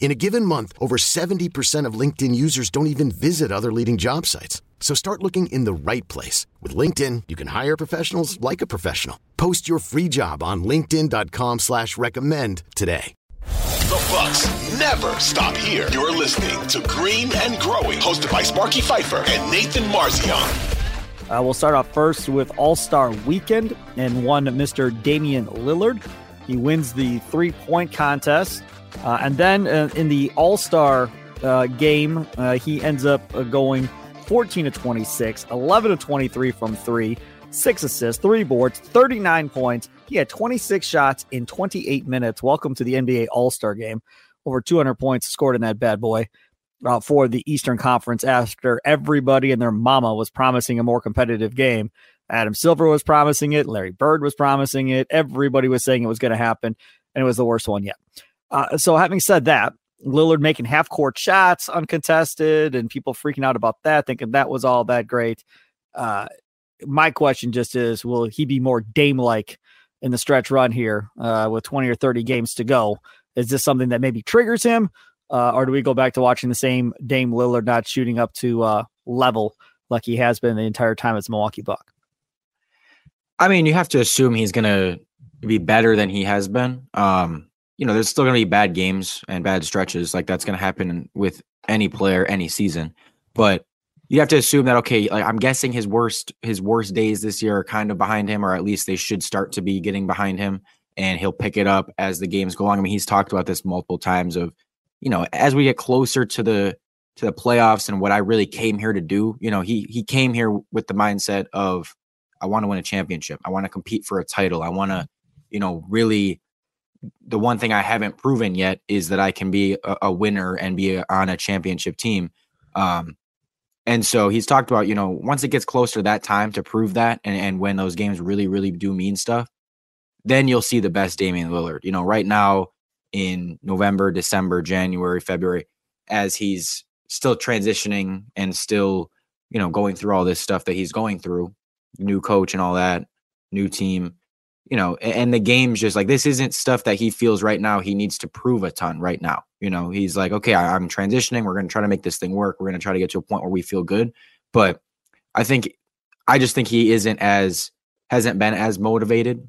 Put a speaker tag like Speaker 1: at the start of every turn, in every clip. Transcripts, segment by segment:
Speaker 1: In a given month, over 70% of LinkedIn users don't even visit other leading job sites. So start looking in the right place. With LinkedIn, you can hire professionals like a professional. Post your free job on linkedin.com slash recommend today.
Speaker 2: The Bucks never stop here. You're listening to Green and Growing, hosted by Sparky Fifer and Nathan Marzion.
Speaker 3: Uh, we'll start off first with All Star Weekend and one Mr. Damian Lillard. He wins the three point contest. Uh, and then uh, in the All Star uh, game, uh, he ends up uh, going 14 to 26, 11 to 23 from three, six assists, three boards, 39 points. He had 26 shots in 28 minutes. Welcome to the NBA All Star game. Over 200 points scored in that bad boy. Uh, for the Eastern Conference after everybody and their mama was promising a more competitive game. Adam Silver was promising it. Larry Bird was promising it. Everybody was saying it was going to happen, and it was the worst one yet. Uh, so, having said that, Lillard making half court shots uncontested and people freaking out about that, thinking that was all that great. Uh, my question just is will he be more Dame like in the stretch run here uh, with 20 or 30 games to go? Is this something that maybe triggers him? Uh, or do we go back to watching the same Dame Lillard not shooting up to uh, level like he has been the entire time as Milwaukee Buck?
Speaker 4: I mean, you have to assume he's going to be better than he has been. Um, you know, there's still going to be bad games and bad stretches. Like that's going to happen with any player, any season. But you have to assume that okay, like I'm guessing his worst his worst days this year are kind of behind him, or at least they should start to be getting behind him, and he'll pick it up as the games go along. I mean, he's talked about this multiple times of, you know, as we get closer to the to the playoffs and what I really came here to do. You know, he he came here with the mindset of I want to win a championship. I want to compete for a title. I want to, you know, really the one thing I haven't proven yet is that I can be a, a winner and be a, on a championship team. Um, and so he's talked about, you know, once it gets closer that time to prove that, and, and when those games really, really do mean stuff, then you'll see the best Damian Lillard. You know, right now in November, December, January, February, as he's still transitioning and still, you know, going through all this stuff that he's going through, new coach and all that, new team you know, and the game's just like this isn't stuff that he feels right now he needs to prove a ton right now. You know, he's like, okay, I, am transitioning. We're going to try to make this thing work. We're going to try to get to a point where we feel good. But I think, I just think he isn't as hasn't been as motivated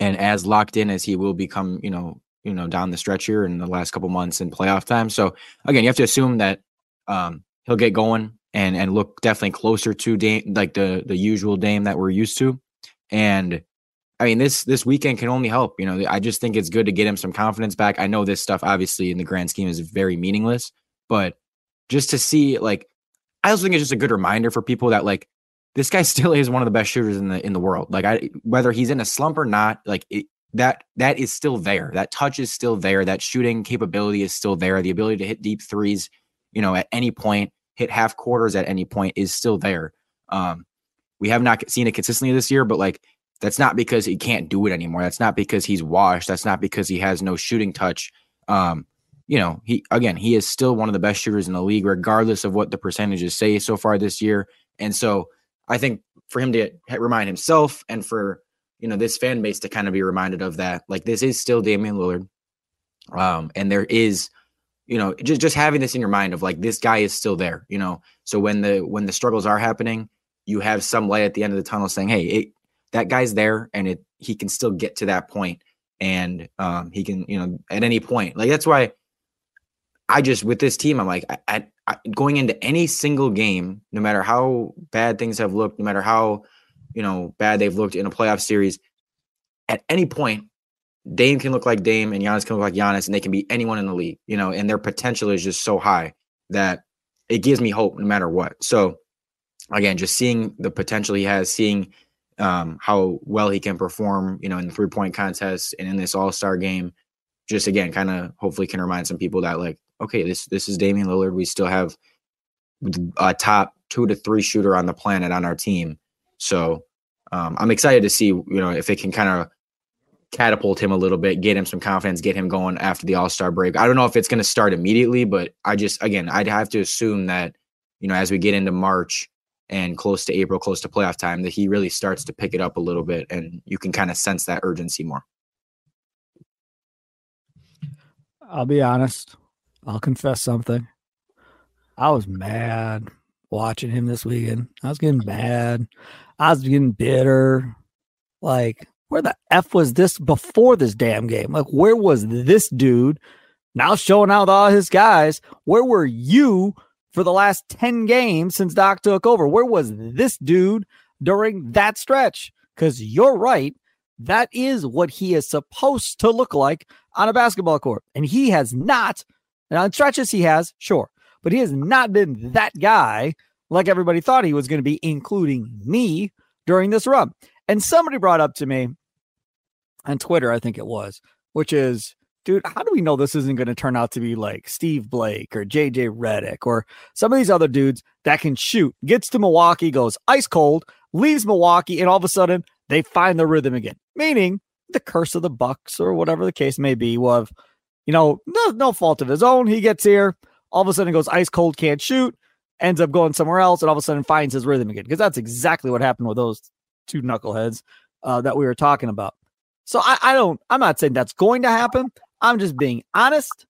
Speaker 4: and as locked in as he will become. You know, you know, down the stretch here in the last couple months in playoff time. So again, you have to assume that um, he'll get going and and look definitely closer to Dame, like the the usual Dame that we're used to, and I mean, this this weekend can only help. You know, I just think it's good to get him some confidence back. I know this stuff, obviously, in the grand scheme, is very meaningless, but just to see, like, I also think it's just a good reminder for people that like this guy still is one of the best shooters in the in the world. Like, I whether he's in a slump or not, like it, that that is still there. That touch is still there. That shooting capability is still there. The ability to hit deep threes, you know, at any point, hit half quarters at any point is still there. Um, we have not seen it consistently this year, but like that's not because he can't do it anymore. That's not because he's washed. That's not because he has no shooting touch. Um, you know, he again, he is still one of the best shooters in the league, regardless of what the percentages say so far this year. And so I think for him to remind himself and for you know this fan base to kind of be reminded of that, like this is still Damian Lillard. Um, and there is, you know, just just having this in your mind of like this guy is still there, you know. So when the when the struggles are happening, you have some light at the end of the tunnel saying, Hey, it, that guy's there and it he can still get to that point and um, he can you know at any point like that's why I just with this team I'm like at, going into any single game no matter how bad things have looked no matter how you know bad they've looked in a playoff series at any point, Dame can look like Dame and Giannis can look like Giannis, and they can be anyone in the league, you know, and their potential is just so high that it gives me hope no matter what. So again, just seeing the potential he has, seeing um, how well he can perform, you know, in the three point contest and in this All Star game, just again, kind of hopefully can remind some people that like, okay, this this is Damian Lillard. We still have a top two to three shooter on the planet on our team. So um, I'm excited to see, you know, if it can kind of catapult him a little bit, get him some confidence, get him going after the All Star break. I don't know if it's going to start immediately, but I just again, I'd have to assume that, you know, as we get into March and close to April, close to playoff time, that he really starts to pick it up a little bit, and you can kind of sense that urgency more.
Speaker 3: I'll be honest. I'll confess something. I was mad watching him this weekend. I was getting mad. I was getting bitter. Like, where the F was this before this damn game? Like, where was this dude now showing out all his guys? Where were you for the last 10 games since Doc took over? Where was this dude during that stretch? Because you're right. That is what he is supposed to look like on a basketball court. And he has not, and on stretches he has, sure, but he has not been that guy like everybody thought he was going to be, including me during this run. And somebody brought up to me on Twitter, I think it was, which is, dude, how do we know this isn't going to turn out to be like Steve Blake or JJ Redick or some of these other dudes that can shoot, gets to Milwaukee, goes ice cold, leaves Milwaukee, and all of a sudden they find the rhythm again. Meaning the curse of the Bucks or whatever the case may be, have, you know, no, no fault of his own. He gets here, all of a sudden goes ice cold, can't shoot, ends up going somewhere else, and all of a sudden finds his rhythm again. Because that's exactly what happened with those two knuckleheads uh, that we were talking about. So I, I don't, I'm not saying that's going to happen. I'm just being honest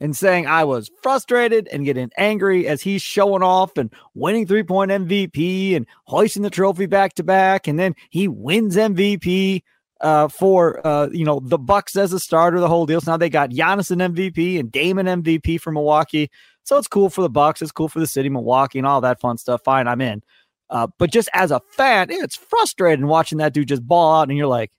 Speaker 3: and saying I was frustrated and getting angry as he's showing off and winning three point MVP and hoisting the trophy back to back. And then he wins MVP uh, for uh, you know the Bucks as a starter, the whole deal. So now they got Giannis an MVP and Damon MVP for Milwaukee. So it's cool for the Bucks. It's cool for the city, Milwaukee, and all that fun stuff. Fine, I'm in. Uh, but just as a fan, it's frustrating watching that dude just ball out, and you're like,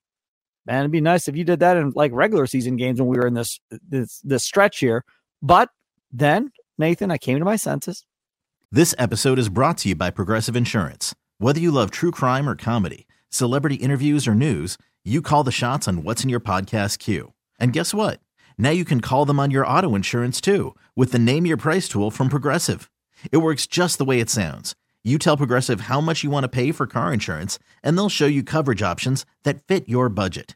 Speaker 3: man, it'd be nice if you did that in like regular season games when we were in this this this stretch here. But then, Nathan, I came to my senses.
Speaker 5: This episode is brought to you by Progressive Insurance. Whether you love true crime or comedy, celebrity interviews or news, you call the shots on what's in your podcast queue. And guess what? Now you can call them on your auto insurance too with the Name Your Price tool from Progressive. It works just the way it sounds. You tell Progressive how much you want to pay for car insurance, and they'll show you coverage options that fit your budget.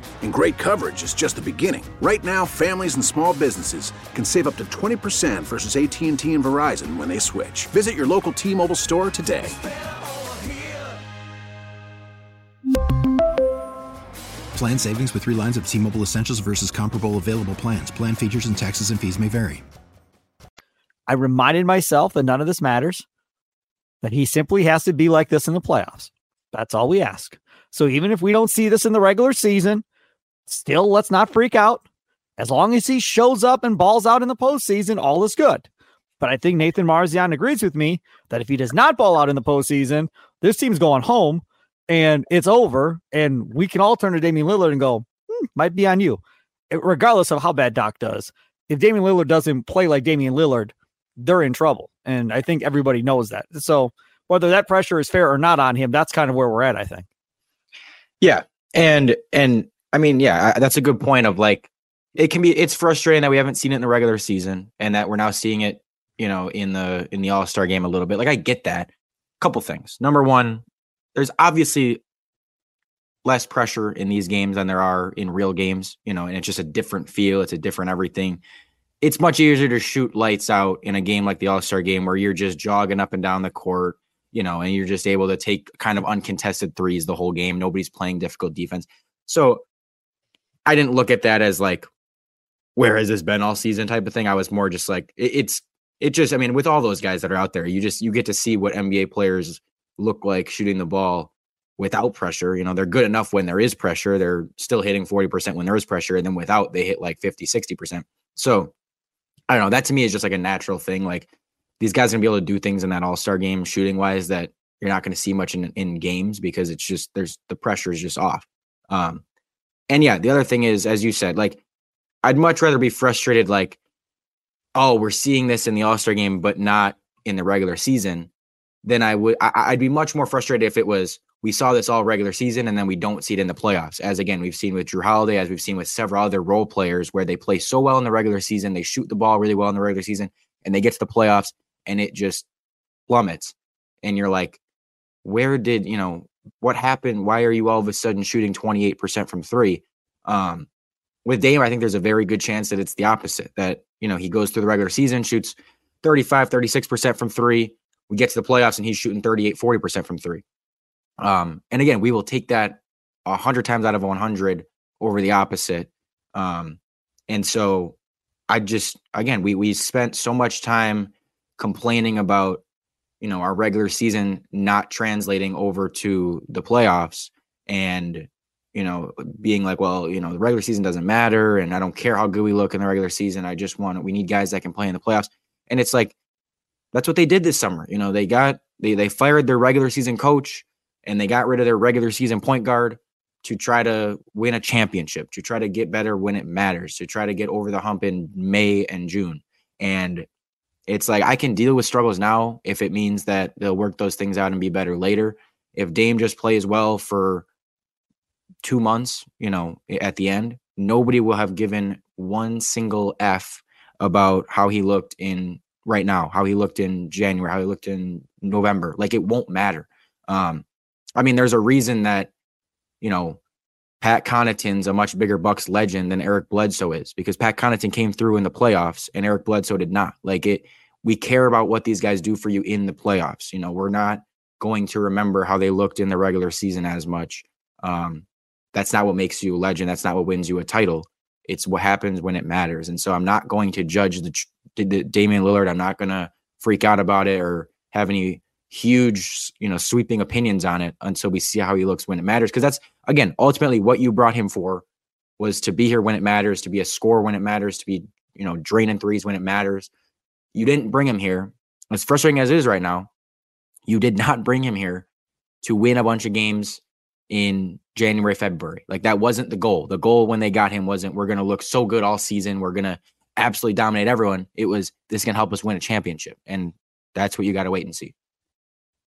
Speaker 6: And great coverage is just the beginning. Right now, families and small businesses can save up to 20% versus AT&T and Verizon when they switch. Visit your local T-Mobile store today.
Speaker 7: Plan savings with 3 lines of T-Mobile Essentials versus comparable available plans. Plan features and taxes and fees may vary.
Speaker 3: I reminded myself that none of this matters. That he simply has to be like this in the playoffs. That's all we ask. So even if we don't see this in the regular season, Still, let's not freak out. As long as he shows up and balls out in the postseason, all is good. But I think Nathan Marzion agrees with me that if he does not ball out in the postseason, this team's going home and it's over. And we can all turn to Damian Lillard and go, hmm, might be on you, regardless of how bad Doc does. If Damian Lillard doesn't play like Damian Lillard, they're in trouble. And I think everybody knows that. So whether that pressure is fair or not on him, that's kind of where we're at, I think.
Speaker 4: Yeah. And and I mean, yeah, that's a good point of like it can be it's frustrating that we haven't seen it in the regular season and that we're now seeing it, you know, in the in the All-Star game a little bit. Like I get that. couple things. Number one, there's obviously less pressure in these games than there are in real games, you know, and it's just a different feel. It's a different everything. It's much easier to shoot lights out in a game like the All Star game where you're just jogging up and down the court, you know, and you're just able to take kind of uncontested threes the whole game. Nobody's playing difficult defense. So I didn't look at that as like, where has this been all season type of thing. I was more just like, it, it's, it just, I mean, with all those guys that are out there, you just, you get to see what NBA players look like shooting the ball without pressure. You know, they're good enough when there is pressure. They're still hitting 40% when there is pressure. And then without, they hit like 50, 60%. So I don't know. That to me is just like a natural thing. Like these guys are gonna be able to do things in that all star game shooting wise that you're not to see much in, in games because it's just there's the pressure is just off. Um, and yeah, the other thing is, as you said, like I'd much rather be frustrated, like, oh, we're seeing this in the All Star game, but not in the regular season, than I would. I, I'd be much more frustrated if it was we saw this all regular season and then we don't see it in the playoffs. As again, we've seen with Jrue Holiday, as we've seen with several other role players where they play so well in the regular season, they shoot the ball really well in the regular season, and they get to the playoffs and it just plummets. And you're like, where did, you know, what happened? Why are you all of a sudden shooting 28% from three? Um, with Dame, I think there's a very good chance that it's the opposite, that, you know, he goes through the regular season, shoots 35, 36% from three. We get to the playoffs and he's shooting 38, 40% from three. Um, and again, we will take that a hundred times out of 100 over the opposite. Um, and so I just, again, we, we spent so much time complaining about, you know, our regular season not translating over to the playoffs and, you know, being like, well, you know, the regular season doesn't matter. And I don't care how good we look in the regular season. I just want, we need guys that can play in the playoffs. And it's like, that's what they did this summer. You know, they got, they, they fired their regular season coach and they got rid of their regular season point guard to try to win a championship, to try to get better when it matters, to try to get over the hump in May and June. And it's like I can deal with struggles now if it means that they'll work those things out and be better later. If Dame just plays well for two months, you know, at the end, nobody will have given one single F about how he looked in right now, how he looked in January, how he looked in November. Like it won't matter. Um, I mean, there's a reason that, you know, Pat Connaughton's a much bigger Bucks legend than Eric Bledsoe is because Pat Connaughton came through in the playoffs and Eric Bledsoe did not. Like it, we care about what these guys do for you in the playoffs. You know, we're not going to remember how they looked in the regular season as much. Um, that's not what makes you a legend. That's not what wins you a title. It's what happens when it matters. And so I'm not going to judge the, the Damian Lillard. I'm not going to freak out about it or have any huge, you know, sweeping opinions on it until we see how he looks when it matters. Because that's again, ultimately what you brought him for was to be here when it matters, to be a score when it matters, to be, you know, draining threes when it matters. You didn't bring him here. As frustrating as it is right now, you did not bring him here to win a bunch of games in January, February. Like that wasn't the goal. The goal when they got him wasn't we're going to look so good all season, we're going to absolutely dominate everyone. It was this can help us win a championship. And that's what you got to wait and see.